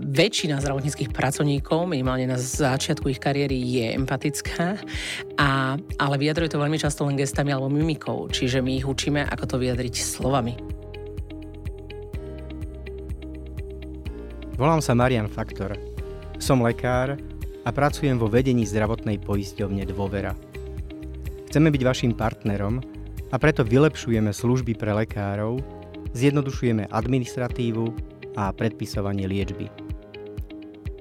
väčšina zdravotníckých pracovníkov, minimálne na začiatku ich kariéry, je empatická, a, ale vyjadruje to veľmi často len gestami alebo mimikou, čiže my ich učíme, ako to vyjadriť slovami. Volám sa Marian Faktor. Som lekár a pracujem vo vedení zdravotnej poisťovne Dôvera. Chceme byť vašim partnerom a preto vylepšujeme služby pre lekárov, zjednodušujeme administratívu a predpisovanie liečby.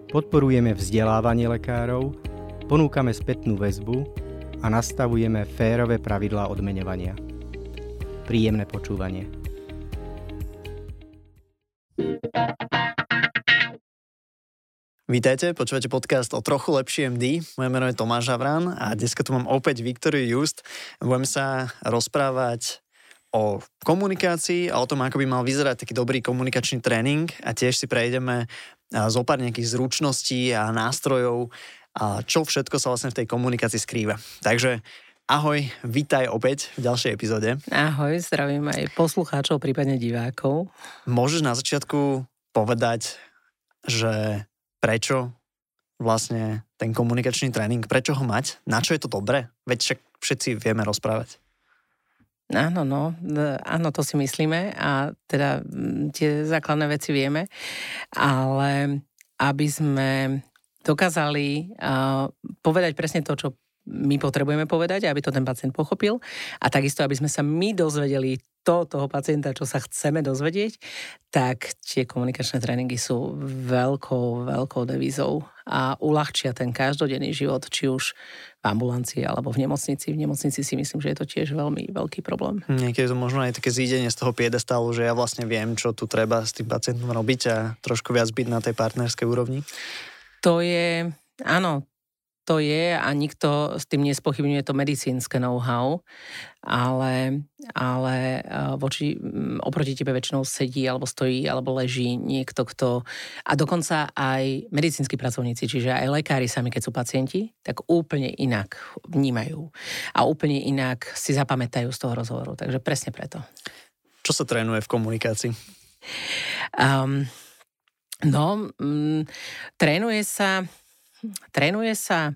Podporujeme vzdelávanie lekárov, ponúkame spätnú väzbu a nastavujeme férové pravidlá odmeňovania. Príjemné počúvanie. Vítajte, počúvate podcast o trochu lepší MD. Moje meno je Tomáš Havran a dneska tu mám opäť Viktoriu Just. Budeme sa rozprávať o komunikácii a o tom, ako by mal vyzerať taký dobrý komunikačný tréning a tiež si prejdeme zo pár nejakých zručností a nástrojov, a čo všetko sa vlastne v tej komunikácii skrýva. Takže ahoj, vítaj opäť v ďalšej epizóde. Ahoj, zdravím aj poslucháčov, prípadne divákov. Môžeš na začiatku povedať, že prečo vlastne ten komunikačný tréning, prečo ho mať, na čo je to dobré? Veď však všetci vieme rozprávať. Áno, no, áno, to si myslíme a teda tie základné veci vieme, ale aby sme dokázali povedať presne to, čo my potrebujeme povedať, aby to ten pacient pochopil a takisto, aby sme sa my dozvedeli to toho pacienta, čo sa chceme dozvedieť, tak tie komunikačné tréningy sú veľkou, veľkou devízou a uľahčia ten každodenný život, či už ambulancii alebo v nemocnici. V nemocnici si myslím, že je to tiež veľmi veľký problém. Niekedy to možno aj také zídenie z toho piedestálu, že ja vlastne viem, čo tu treba s tým pacientom robiť a trošku viac byť na tej partnerskej úrovni. To je, áno, to je a nikto s tým nespochybňuje to medicínske know-how, ale, ale voči, oproti tebe väčšinou sedí alebo stojí alebo leží niekto, kto... A dokonca aj medicínsky pracovníci, čiže aj lekári sami, keď sú pacienti, tak úplne inak vnímajú a úplne inak si zapamätajú z toho rozhovoru. Takže presne preto. Čo sa trénuje v komunikácii? Um, no, um, trénuje sa Trénuje sa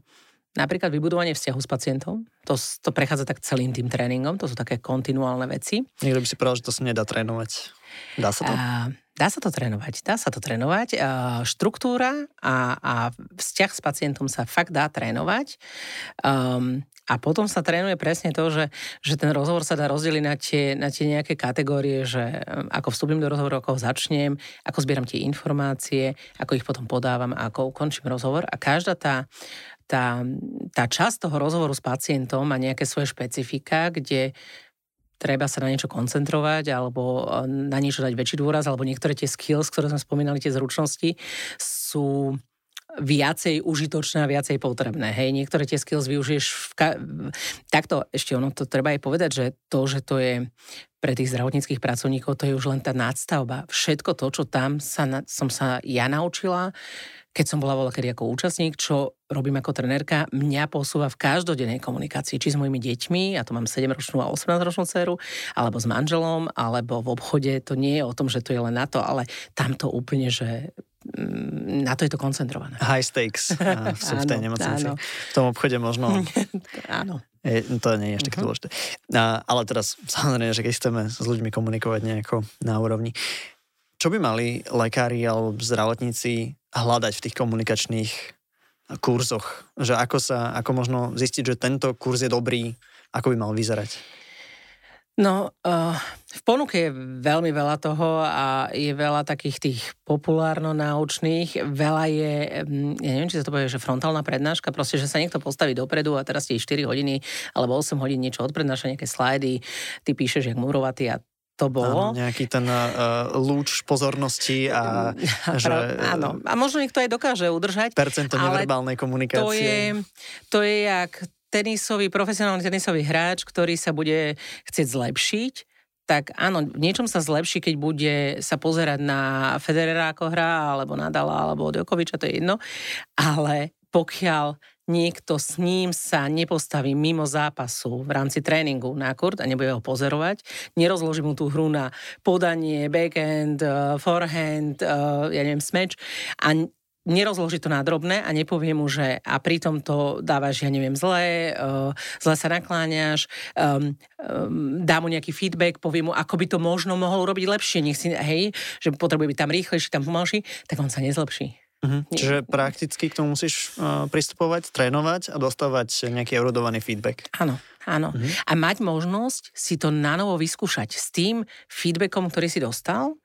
napríklad vybudovanie vzťahu s pacientom. To, to prechádza tak celým tým tréningom, to sú také kontinuálne veci. Niekto by si povedal, že to sa nedá trénovať. Dá sa to? A, dá sa to trénovať, dá sa to trénovať. A, štruktúra a, a vzťah s pacientom sa fakt dá trénovať. Um, a potom sa trénuje presne to, že, že ten rozhovor sa dá rozdeliť na tie, na tie nejaké kategórie, že um, ako vstúpim do rozhovoru, ako ho začnem, ako zbieram tie informácie, ako ich potom podávam a ako ukončím rozhovor. A každá tá, tá, tá časť toho rozhovoru s pacientom má nejaké svoje špecifika, kde treba sa na niečo koncentrovať alebo uh, na niečo dať väčší dôraz, alebo niektoré tie skills, ktoré sme spomínali, tie zručnosti, sú viacej užitočné a viacej potrebné. Hej, niektoré tie skills využiješ v ka- takto, ešte ono to treba aj povedať, že to, že to je pre tých zdravotníckých pracovníkov, to je už len tá nadstavba. Všetko to, čo tam sa, som sa ja naučila, keď som bola voľa kedy ako účastník, čo robím ako trenérka, mňa posúva v každodennej komunikácii, či s mojimi deťmi, ja to mám 7-ročnú a 18-ročnú dceru, alebo s manželom, alebo v obchode, to nie je o tom, že to je len na to, ale tam to úplne, že na to je to koncentrované. High stakes sú v tej nemocnici. V tom obchode možno... áno. Je, to nie je ešte uh-huh. dôležité. A, ale teraz, samozrejme, že keď chceme s ľuďmi komunikovať nejako na úrovni, čo by mali lekári alebo zdravotníci hľadať v tých komunikačných kurzoch? Že ako sa, ako možno zistiť, že tento kurz je dobrý, ako by mal vyzerať? No, uh, v ponuke je veľmi veľa toho a je veľa takých tých populárno-náučných. Veľa je, mm, ja neviem, či sa to povie, že frontálna prednáška, proste, že sa niekto postaví dopredu a teraz ti 4 hodiny alebo 8 hodín niečo odprednáša, nejaké slajdy, ty píšeš jak murovatý a to bolo. Áno, nejaký ten uh, lúč pozornosti a že... Áno, a možno niekto aj dokáže udržať. Percento neverbálnej komunikácie. To je, to je jak tenisový, profesionálny tenisový hráč, ktorý sa bude chcieť zlepšiť, tak áno, v niečom sa zlepší, keď bude sa pozerať na Federera ako hrá, alebo Nadala, alebo Djokoviča, to je jedno. Ale pokiaľ niekto s ním sa nepostaví mimo zápasu v rámci tréningu na kurt a nebude ho pozerovať, nerozloží mu tú hru na podanie, backhand, uh, forehand, uh, ja neviem, smeč a nerozloží to na drobné a nepovie mu, že a pritom to dávaš, ja neviem, zle, uh, zle sa nakláňaš, um, um, dá mu nejaký feedback, povie mu, ako by to možno mohol robiť lepšie, nech si, hej, že potrebuje byť tam rýchlejší, tam pomalší, tak on sa nezlepší. Uh-huh. Čiže prakticky k tomu musíš uh, pristupovať, trénovať a dostávať nejaký erodovaný feedback. Áno, áno. Uh-huh. A mať možnosť si to na novo vyskúšať s tým feedbackom, ktorý si dostal.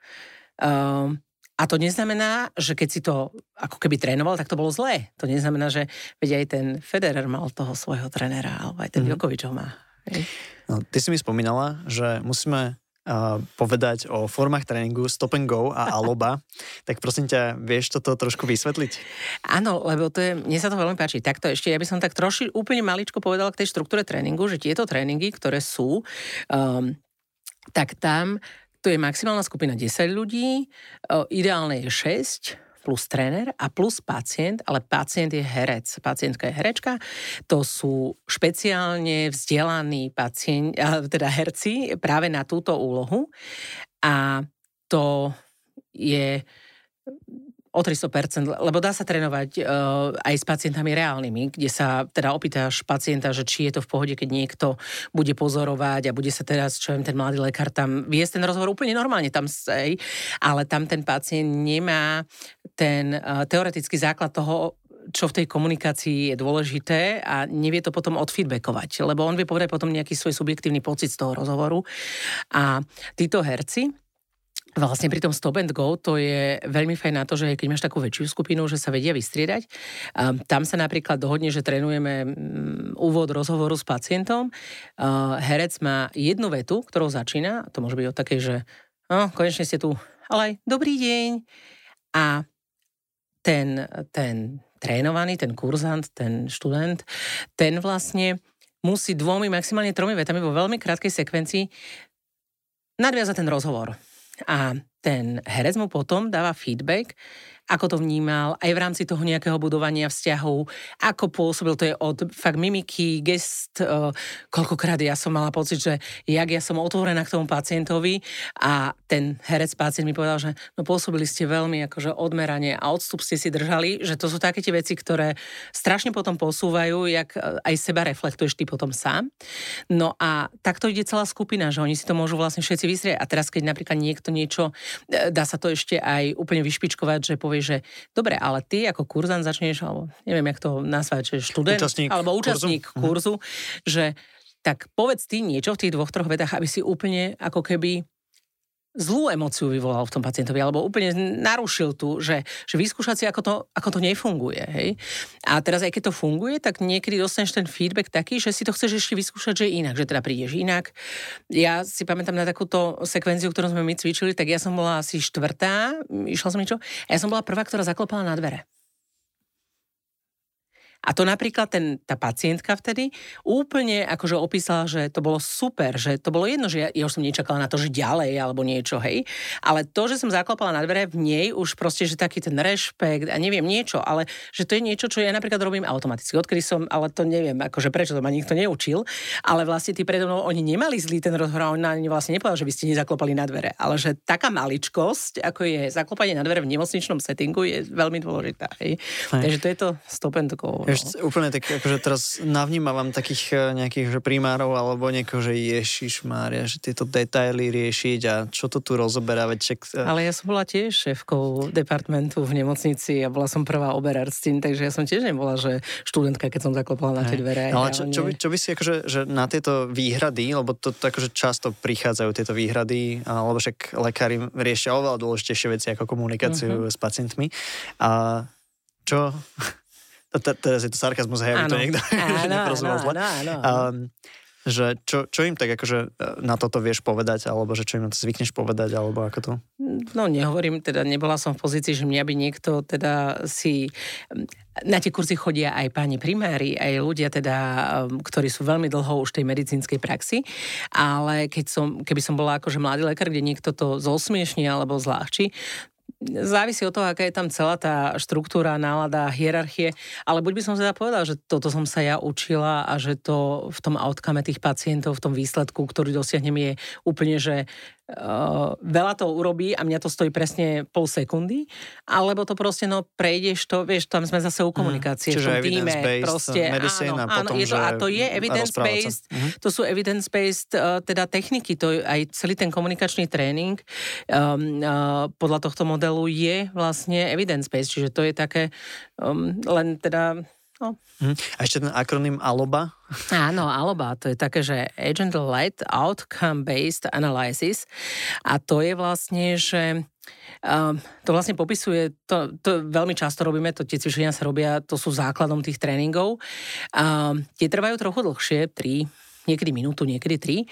Uh, a to neznamená, že keď si to ako keby trénoval, tak to bolo zlé. To neznamená, že veď aj ten Federer mal toho svojho trénera, alebo aj ten mm-hmm. Jokovič ho má. No, ty si mi spomínala, že musíme uh, povedať o formách tréningu stop and go a aloba. tak prosím ťa, vieš toto trošku vysvetliť? Áno, lebo to je, mne sa to veľmi páči. Takto ešte, ja by som tak troši úplne maličko povedala k tej štruktúre tréningu, že tieto tréningy, ktoré sú, um, tak tam to je maximálna skupina 10 ľudí, ideálne je 6 plus tréner a plus pacient, ale pacient je herec, pacientka je herečka. To sú špeciálne vzdelaní pacient, teda herci práve na túto úlohu a to je o 300%, lebo dá sa trénovať uh, aj s pacientami reálnymi, kde sa teda opýtaš pacienta, že či je to v pohode, keď niekto bude pozorovať a bude sa teraz, čo viem, ten mladý lekár tam viesť ten rozhovor úplne normálne tam sej, ale tam ten pacient nemá ten uh, teoretický základ toho, čo v tej komunikácii je dôležité a nevie to potom odfeedbackovať, lebo on vie povedať potom nejaký svoj subjektívny pocit z toho rozhovoru. A títo herci, Vlastne pri tom stop and go to je veľmi fajn na to, že keď máš takú väčšiu skupinu, že sa vedia vystriedať. Tam sa napríklad dohodne, že trénujeme um, úvod rozhovoru s pacientom. Herec má jednu vetu, ktorou začína. To môže byť o takej, že no, konečne ste tu, ale aj dobrý deň. A ten, ten trénovaný, ten kurzant, ten študent, ten vlastne musí dvomi, maximálne tromi vetami vo veľmi krátkej sekvencii nadviazať ten rozhovor. A ten herec mu potom dáva feedback, ako to vnímal, aj v rámci toho nejakého budovania vzťahov, ako pôsobil, to je od fakt mimiky, gest, uh, koľkokrát ja som mala pocit, že jak ja som otvorená k tomu pacientovi a ten herec pacient mi povedal, že no pôsobili ste veľmi akože odmeranie a odstup ste si držali, že to sú také tie veci, ktoré strašne potom posúvajú, jak e, aj seba reflektuješ ty potom sám. No a takto ide celá skupina, že oni si to môžu vlastne všetci vysrieť. A teraz, keď napríklad niekto niečo, dá sa to ešte aj úplne vyšpičkovať, že povie, že dobre, ale ty ako kurzant začneš, alebo neviem, jak to nazvať, že študent, účastník alebo účastník kurzu, kurzu mm že tak povedz ty niečo v tých dvoch, troch vetách, aby si úplne ako keby zlú emociu vyvolal v tom pacientovi, alebo úplne narušil tu, že, že vyskúšať si, ako to, ako to nefunguje. Hej? A teraz aj keď to funguje, tak niekedy dostaneš ten feedback taký, že si to chceš ešte vyskúšať, že inak, že teda prídeš inak. Ja si pamätám na takúto sekvenciu, ktorú sme my cvičili, tak ja som bola asi štvrtá, išla som niečo, a ja som bola prvá, ktorá zaklopala na dvere. A to napríklad ten, tá pacientka vtedy úplne akože opísala, že to bolo super, že to bolo jedno, že ja, ja už som nečakala na to, že ďalej alebo niečo, hej. Ale to, že som zaklopala na dvere v nej, už proste, že taký ten rešpekt a neviem niečo, ale že to je niečo, čo ja napríklad robím automaticky. Odkedy som, ale to neviem, akože prečo to ma nikto neučil, ale vlastne tí predo mnou, oni nemali zlý ten rozhovor, oni vlastne nepovedal, že by ste nezaklopali na dvere, ale že taká maličkosť, ako je zaklopanie na dvere v nemocničnom settingu, je veľmi dôležitá. Hej. Takže to je to stop go. Ešte úplne tak, akože teraz navnímavam takých eh, nejakých že primárov alebo niekoho, že Ježiš Mária, že tieto detaily riešiť a čo to tu rozoberá, veď. Eh. Ale ja som bola tiež šéfkou departmentu v nemocnici a bola som prvá oberárcin, takže ja som tiež nebola, že študentka, keď som zaklopala na tie dvere. Ale čo, čo, by, čo by si akože, že na tieto výhrady, lebo to, to akože často prichádzajú tieto výhrady, alebo však lekári riešia oveľa dôležitejšie veci ako komunikáciu uh-huh. s pacientmi. A čo, teraz je to sarkazmus, hej, aby to niekto neprozumel zle. Um, že čo, čo im tak akože e, na toto vieš povedať, alebo že čo im na to zvykneš povedať, alebo ako to? No nehovorím, teda nebola som v pozícii, že mňa by niekto teda si... Na tie kurzy chodia aj páni primári, aj ľudia teda, ktorí sú veľmi dlho už tej medicínskej praxi, ale keď som, keby som bola akože mladý lekár, kde niekto to zosmiešní alebo zľahčí, závisí od toho, aká je tam celá tá štruktúra, nálada, hierarchie, ale buď by som teda povedal, že toto som sa ja učila a že to v tom outcome tých pacientov, v tom výsledku, ktorý dosiahnem je úplne, že uh, veľa to urobí a mňa to stojí presne pol sekundy, alebo to proste, no prejdeš to, vieš, tam sme zase u mhm. komunikácie, mm, tom týme, proste, áno, a potom, áno, je to, a to je evidence-based, mm-hmm. to sú evidence-based uh, teda techniky, to aj celý ten komunikačný tréning um, uh, podľa tohto modelu je vlastne evidence-based, čiže to je také um, len teda No. Mm. A ešte ten akronym ALOBA? Áno, ALOBA, to je také, že Agent-Led Outcome-Based Analysis a to je vlastne, že um, to vlastne popisuje, to, to veľmi často robíme, to tie cvičenia sa robia, to sú základom tých tréningov. Um, tie trvajú trochu dlhšie, 3, niekedy minútu, niekedy 3.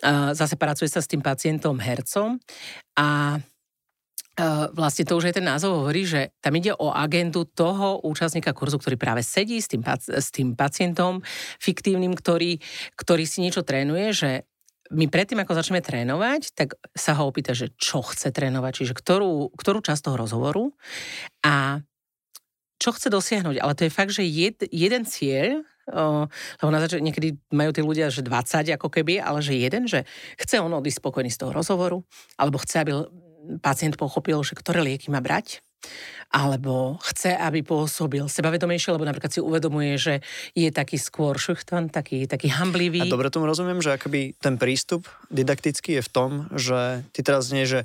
Uh, zase pracuje sa s tým pacientom hercom a vlastne to už aj ten názov hovorí, že tam ide o agendu toho účastníka kurzu, ktorý práve sedí s tým, s tým pacientom fiktívnym, ktorý, ktorý si niečo trénuje, že my predtým, ako začneme trénovať, tak sa ho opýta, že čo chce trénovať, čiže ktorú, ktorú časť toho rozhovoru a čo chce dosiahnuť. Ale to je fakt, že jed, jeden cieľ, o, lebo na začiatku niekedy majú tí ľudia, že 20 ako keby, ale že jeden, že chce on odísť spokojný z toho rozhovoru, alebo chce, aby pacient pochopil, že ktoré lieky má brať, alebo chce, aby pôsobil sebavedomejšie, lebo napríklad si uvedomuje, že je taký skôr šuchtan, taký, taký hamblivý. A dobre tomu rozumiem, že akoby ten prístup didaktický je v tom, že ty teraz nie, že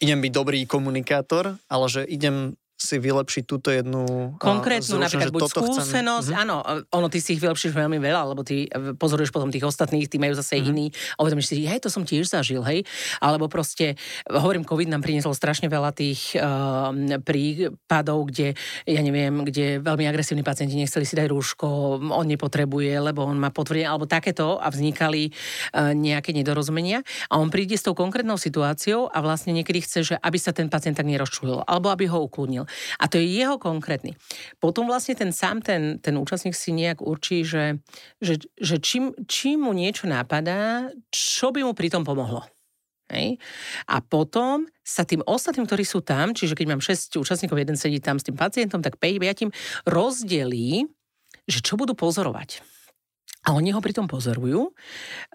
idem byť dobrý komunikátor, ale že idem si vylepšiť túto jednu Konkrétnu, napríklad buď skúsenosť, chcem... áno, ono ty si ich vylepšíš veľmi veľa, lebo ty e, pozoruješ potom tých ostatných, tí majú zase mm-hmm. iný a uvedomíš si, hej, to som tiež zažil, hej, alebo proste, hovorím, COVID nám priniesol strašne veľa tých uh, prípadov, kde, ja neviem, kde veľmi agresívni pacienti nechceli si dať rúško, on nepotrebuje, lebo on má potvrdenie, alebo takéto a vznikali uh, nejaké nedorozumenia. A on príde s tou konkrétnou situáciou a vlastne niekedy chce, že aby sa ten pacient tak nerozčulil, alebo aby ho ukludnil zmenil. A to je jeho konkrétny. Potom vlastne ten sám, ten, ten účastník si nejak určí, že, že, že čím, čím mu niečo napadá, čo by mu pri tom pomohlo. Hej. A potom sa tým ostatným, ktorí sú tam, čiže keď mám 6 účastníkov, jeden sedí tam s tým pacientom, tak 5 ja rozdelí, že čo budú pozorovať. A oni ho pritom pozorujú.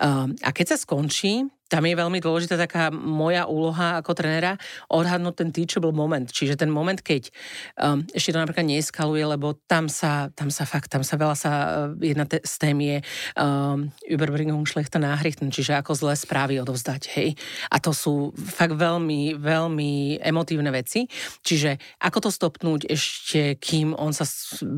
A keď sa skončí, tam je veľmi dôležitá taká moja úloha ako trenera odhadnúť ten teachable moment. Čiže ten moment, keď um, ešte to napríklad neeskaluje, lebo tam sa, tam sa fakt, tam sa veľa sa, uh, jedna te, z tém je um, Überbringung schlechter Nachrichten, čiže ako zlé správy odovzdať, hej. A to sú fakt veľmi, veľmi emotívne veci. Čiže ako to stopnúť ešte, kým on sa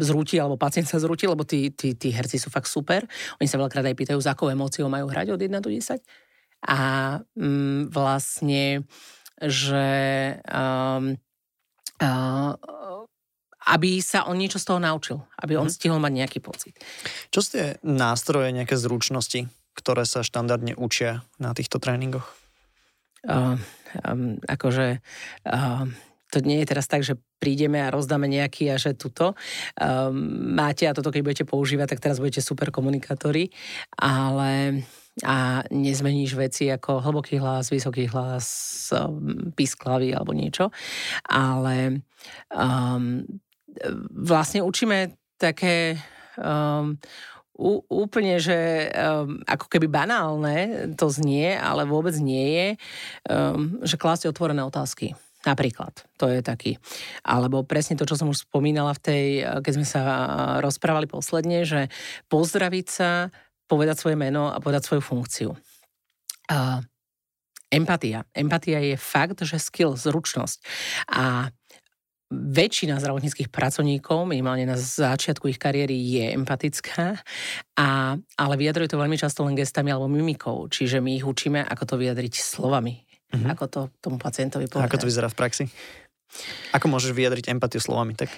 zrúti, alebo pacient sa zrúti, lebo tí, tí, tí herci sú fakt super. Oni sa veľakrát aj pýtajú, za akou emóciou majú hrať od 1 do 10 a mm, vlastne, že um, uh, aby sa on niečo z toho naučil, aby on mm. stihol mať nejaký pocit. Čo ste nástroje, nejaké zručnosti, ktoré sa štandardne učia na týchto tréningoch? Uh, um, akože uh, to nie je teraz tak, že prídeme a rozdáme nejaký a že tuto um, máte a toto keď budete používať, tak teraz budete super komunikátori, ale a nezmeníš veci ako hlboký hlas, vysoký hlas, um, písklavy alebo niečo. Ale um, vlastne učíme také um, úplne, že um, ako keby banálne to znie, ale vôbec nie je, um, že klásť otvorené otázky. Napríklad, to je taký. Alebo presne to, čo som už spomínala v tej, keď sme sa rozprávali posledne, že pozdraviť sa povedať svoje meno a povedať svoju funkciu. Uh, empatia. Empatia je fakt, že skill, zručnosť. A väčšina zdravotníckých pracovníkov, minimálne na začiatku ich kariéry, je empatická, a, ale vyjadruje to veľmi často len gestami alebo mimikou. Čiže my ich učíme, ako to vyjadriť slovami. Mm-hmm. Ako to tomu pacientovi povedať. A ako to vyzerá v praxi? Ako môžeš vyjadriť empatiu slovami? Tak?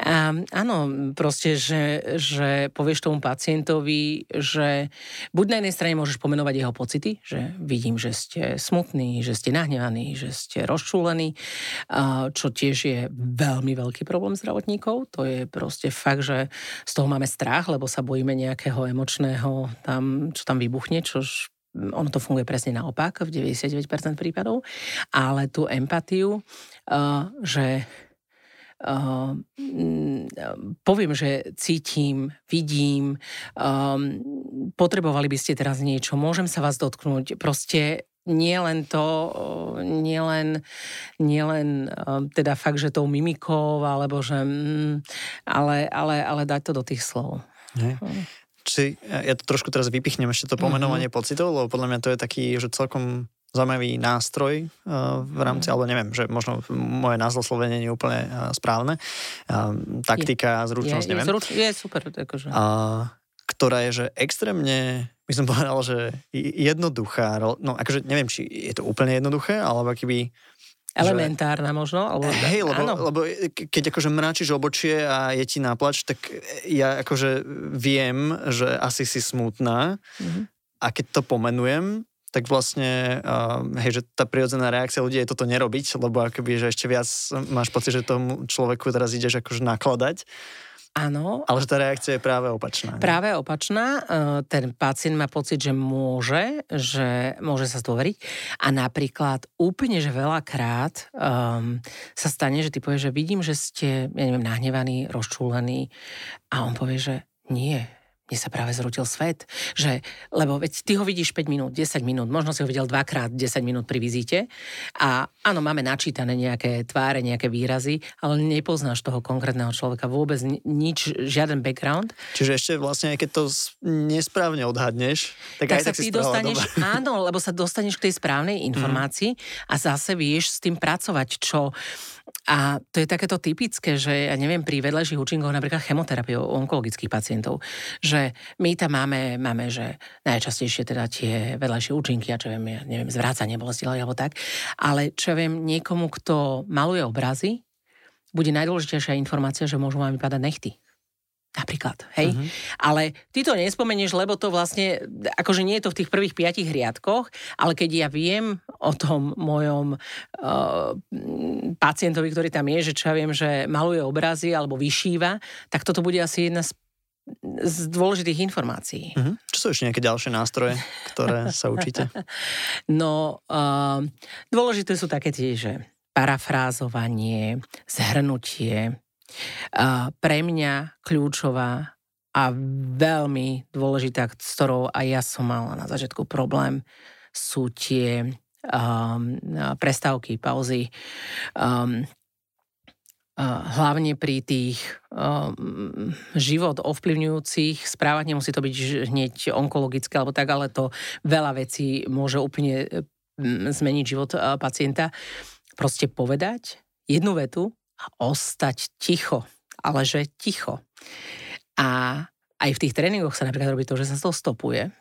A, áno, proste, že, že povieš tomu pacientovi, že buď na jednej strane môžeš pomenovať jeho pocity, že vidím, že ste smutní, že ste nahnevaní, že ste rozčúlení, čo tiež je veľmi veľký problém zdravotníkov. To je proste fakt, že z toho máme strach, lebo sa bojíme nejakého emočného tam, čo tam vybuchne, čo ono to funguje presne naopak v 99% prípadov, ale tú empatiu, že uh, poviem, že cítim, vidím, um, potrebovali by ste teraz niečo, môžem sa vás dotknúť, proste nie len to, nie len, nie len teda fakt, že tou mimikou, alebo že, mm, ale, ale, ale dať to do tých slov. Nie. Hm. Či, ja to trošku teraz vypichnem ešte to pomenovanie mm-hmm. pocitov, lebo podľa mňa to je taký, že celkom zaujímavý nástroj uh, v rámci, mm. alebo neviem, že možno moje názvoslovenie nie je úplne uh, správne. Uh, taktika, zručnosť, je, neviem. Je, zruč, je super. Akože. Uh, ktorá je, že extrémne, by som povedal, že jednoduchá. No akože neviem, či je to úplne jednoduché, alebo keby Elementárna že, možno? Alebo, hej, lebo, lebo keď akože mráčiš obočie a je ti náplač, tak ja akože viem, že asi si smutná mm-hmm. a keď to pomenujem, tak vlastne, uh, hej, že tá prirodzená reakcia ľudí je toto nerobiť, lebo akoby, že ešte viac máš pocit, že tomu človeku teraz ideš akože nakladať. Áno. Ale že tá reakcia je práve opačná. Práve opačná. Ten pacient má pocit, že môže, že môže sa stvoriť. A napríklad úplne, že veľakrát um, sa stane, že ty povieš, že vidím, že ste, ja neviem, nahnevaní, rozčúlení a on povie, že nie, mne sa práve zrutil svet. Že, lebo veď ty ho vidíš 5 minút, 10 minút, možno si ho videl dvakrát 10 minút pri vizite a áno, máme načítané nejaké tváre, nejaké výrazy, ale nepoznáš toho konkrétneho človeka vôbec nič, žiaden background. Čiže ešte vlastne, keď to nesprávne odhadneš, tak, tak aj sa tak si dostaneš, doba. áno, lebo sa dostaneš k tej správnej informácii mm. a zase vieš s tým pracovať, čo a to je takéto typické, že ja neviem, pri vedľajších účinkoch napríklad chemoterapie u onkologických pacientov, že my tam máme, máme, že najčastejšie teda tie vedľajšie účinky, ja čo viem, ja neviem, zvrácanie bolesti alebo tak, ale čo viem, niekomu, kto maluje obrazy, bude najdôležitejšia informácia, že môžu vám vypadať nechty. Napríklad, hej? Uh-huh. Ale ty to nespomenieš, lebo to vlastne, akože nie je to v tých prvých piatich riadkoch, ale keď ja viem o tom mojom uh, pacientovi, ktorý tam je, že čo ja viem, že maluje obrazy alebo vyšíva, tak toto bude asi jedna z z dôležitých informácií. Uh-huh. Čo sú ešte nejaké ďalšie nástroje, ktoré sa učíte? No, uh, dôležité sú také tie, že parafrázovanie, zhrnutie, pre mňa kľúčová a veľmi dôležitá, s ktorou aj ja som mala na začiatku problém, sú tie um, prestávky, pauzy. Um, hlavne pri tých um, život ovplyvňujúcich správach, nemusí to byť hneď onkologické alebo tak, ale to veľa vecí môže úplne um, zmeniť život pacienta. Proste povedať jednu vetu a ostať ticho, ale že ticho. A aj v tých tréningoch sa napríklad robí to, že sa to stopuje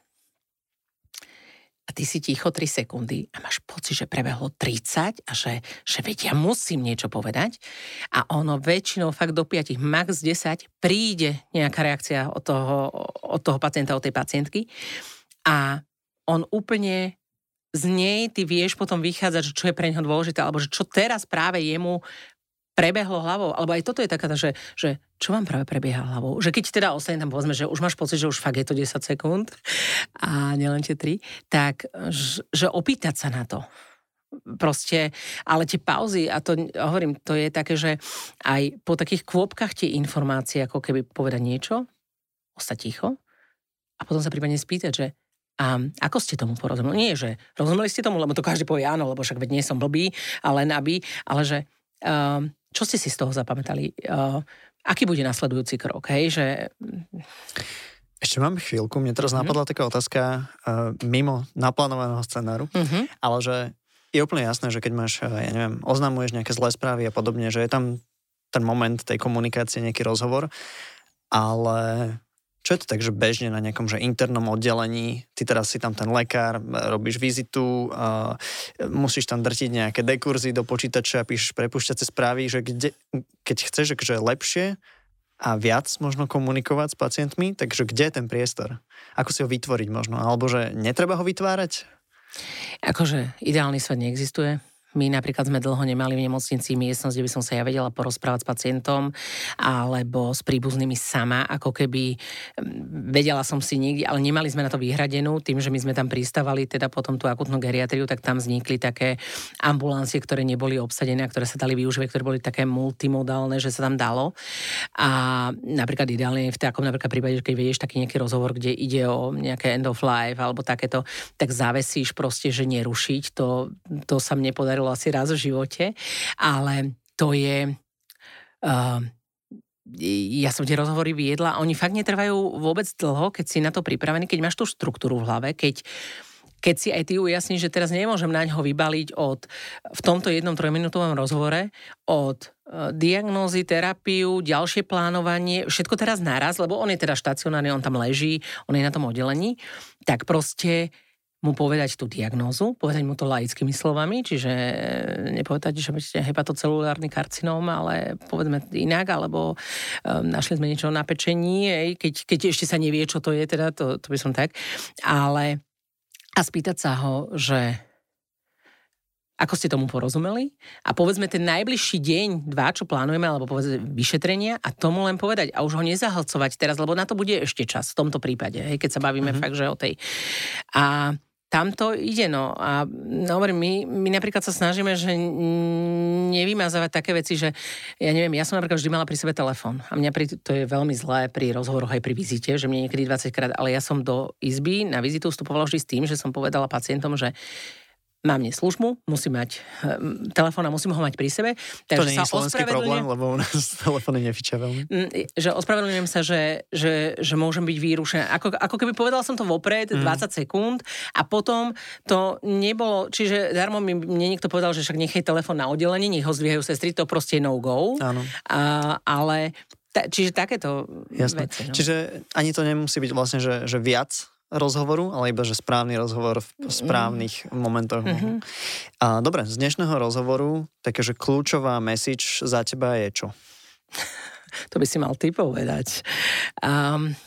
a ty si ticho 3 sekundy a máš pocit, že prebehlo 30 a že, že veď ja musím niečo povedať. A ono väčšinou fakt do 5, max 10 príde nejaká reakcia od toho, od toho pacienta, od tej pacientky. A on úplne z nej ty vieš potom vychádzať, že čo je pre neho dôležité, alebo že čo teraz práve jemu prebehlo hlavou, alebo aj toto je taká, že, že čo vám práve prebieha hlavou? Že keď teda ostane tam povedzme, že už máš pocit, že už fakt je to 10 sekúnd a nielen tie 3, tak že opýtať sa na to. Proste, ale tie pauzy, a to hovorím, to je také, že aj po takých kvôpkach tie informácie, ako keby povedať niečo, ostať ticho a potom sa prípadne spýtať, že a ako ste tomu porozumeli? Nie, že rozumeli ste tomu, lebo to každý povie áno, lebo však veď nie som blbý, ale nabý, ale že um, čo ste si z toho zapamätali? Uh, aký bude nasledujúci krok? Hej, že... Ešte mám chvíľku, mne teraz mm-hmm. napadla taká otázka uh, mimo naplánovaného scenáru, mm-hmm. ale že je úplne jasné, že keď máš, ja neviem, oznamuješ nejaké zlé správy a podobne, že je tam ten moment tej komunikácie, nejaký rozhovor, ale čo je to tak, že bežne na nejakom že internom oddelení, ty teraz si tam ten lekár, robíš vizitu, uh, musíš tam drtiť nejaké dekurzy do počítača, píšeš prepušťacie správy, že kde, keď chceš že lepšie a viac možno komunikovať s pacientmi, takže kde je ten priestor? Ako si ho vytvoriť možno? Alebo že netreba ho vytvárať? Akože ideálny svet neexistuje My napríklad sme dlho nemali v nemocnici miestnosť, kde by som sa ja vedela porozprávať s pacientom alebo s príbuznými sama, ako keby vedela som si niekde, ale nemali sme na to vyhradenú, tým, že my sme tam pristávali teda potom tú akutnú geriatriu, tak tam vznikli také ambulancie, ktoré neboli obsadené a ktoré sa dali využívať, ktoré boli také multimodálne, že sa tam dalo. A napríklad ideálne v takom napríklad prípade, keď vedieš taký nejaký rozhovor, kde ide o nejaké end of life alebo takéto, tak zavesíš proste, že nerušiť. To, to sa mne podarilo asi raz v živote, ale to je... Uh, ja som tie rozhovory viedla oni fakt netrvajú vôbec dlho, keď si na to pripravený, keď máš tú štruktúru v hlave, keď keď si aj ty ujasníš, že teraz nemôžem na ňo vybaliť od, v tomto jednom trojminútovom rozhovore od uh, diagnózy, terapiu, ďalšie plánovanie, všetko teraz naraz, lebo on je teda štacionárny, on tam leží, on je na tom oddelení, tak proste mu povedať tú diagnózu, povedať mu to laickými slovami, čiže nepovedať, že máte hepatocelulárny karcinóm, ale povedzme inak, alebo um, našli sme niečo na pečení, ej, keď, keď ešte sa nevie, čo to je, teda to, to by som tak. Ale a spýtať sa ho, že ako ste tomu porozumeli a povedzme ten najbližší deň, dva, čo plánujeme, alebo povedzme vyšetrenia a tomu len povedať a už ho nezahlcovať teraz, lebo na to bude ešte čas v tomto prípade, hej, keď sa bavíme mm-hmm. fakt, že o tej. A tam to ide, no. A no, my, my napríklad sa snažíme, že nevymazávať také veci, že ja neviem, ja som napríklad vždy mala pri sebe telefón. A mňa pri, to je veľmi zlé pri rozhovoroch aj pri vizite, že mne niekedy 20 krát, ale ja som do izby na vizitu vstupovala vždy s tým, že som povedala pacientom, že mám dnes službu, musím mať um, telefón a musím ho mať pri sebe. Takže to nie je slovenský problém, lebo u nás telefóny nefičia veľmi. Mm, že ospravedlňujem sa, že, že, že môžem byť vyrušená. Ako, ako keby povedala som to vopred, mm. 20 sekúnd a potom to nebolo, čiže darmo mi mne niekto povedal, že však nechaj telefón na oddelenie, nech ho zdvíhajú sestry, to proste je no-go. Áno. A, ale ta, čiže takéto Jasné. veci. No. Čiže ani to nemusí byť vlastne, že, že viac rozhovoru, ale iba, že správny rozhovor v správnych mm. momentoch. Mm-hmm. A, dobre, z dnešného rozhovoru takéže kľúčová message za teba je čo? to by si mal ty povedať. Um,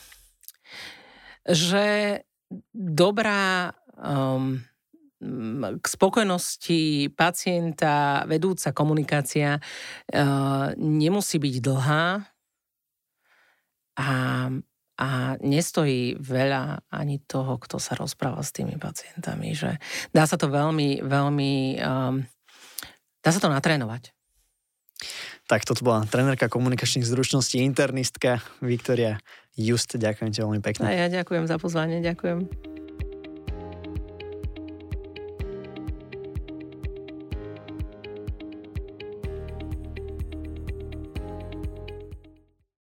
že dobrá um, k spokojnosti pacienta vedúca komunikácia uh, nemusí byť dlhá a a nestojí veľa ani toho, kto sa rozpráva s tými pacientami. Že dá sa to veľmi, veľmi, um, dá sa to natrénovať. Tak toto bola trenerka komunikačných zručností, internistka Viktoria Just. Ďakujem ti veľmi pekne. A ja ďakujem za pozvanie, ďakujem.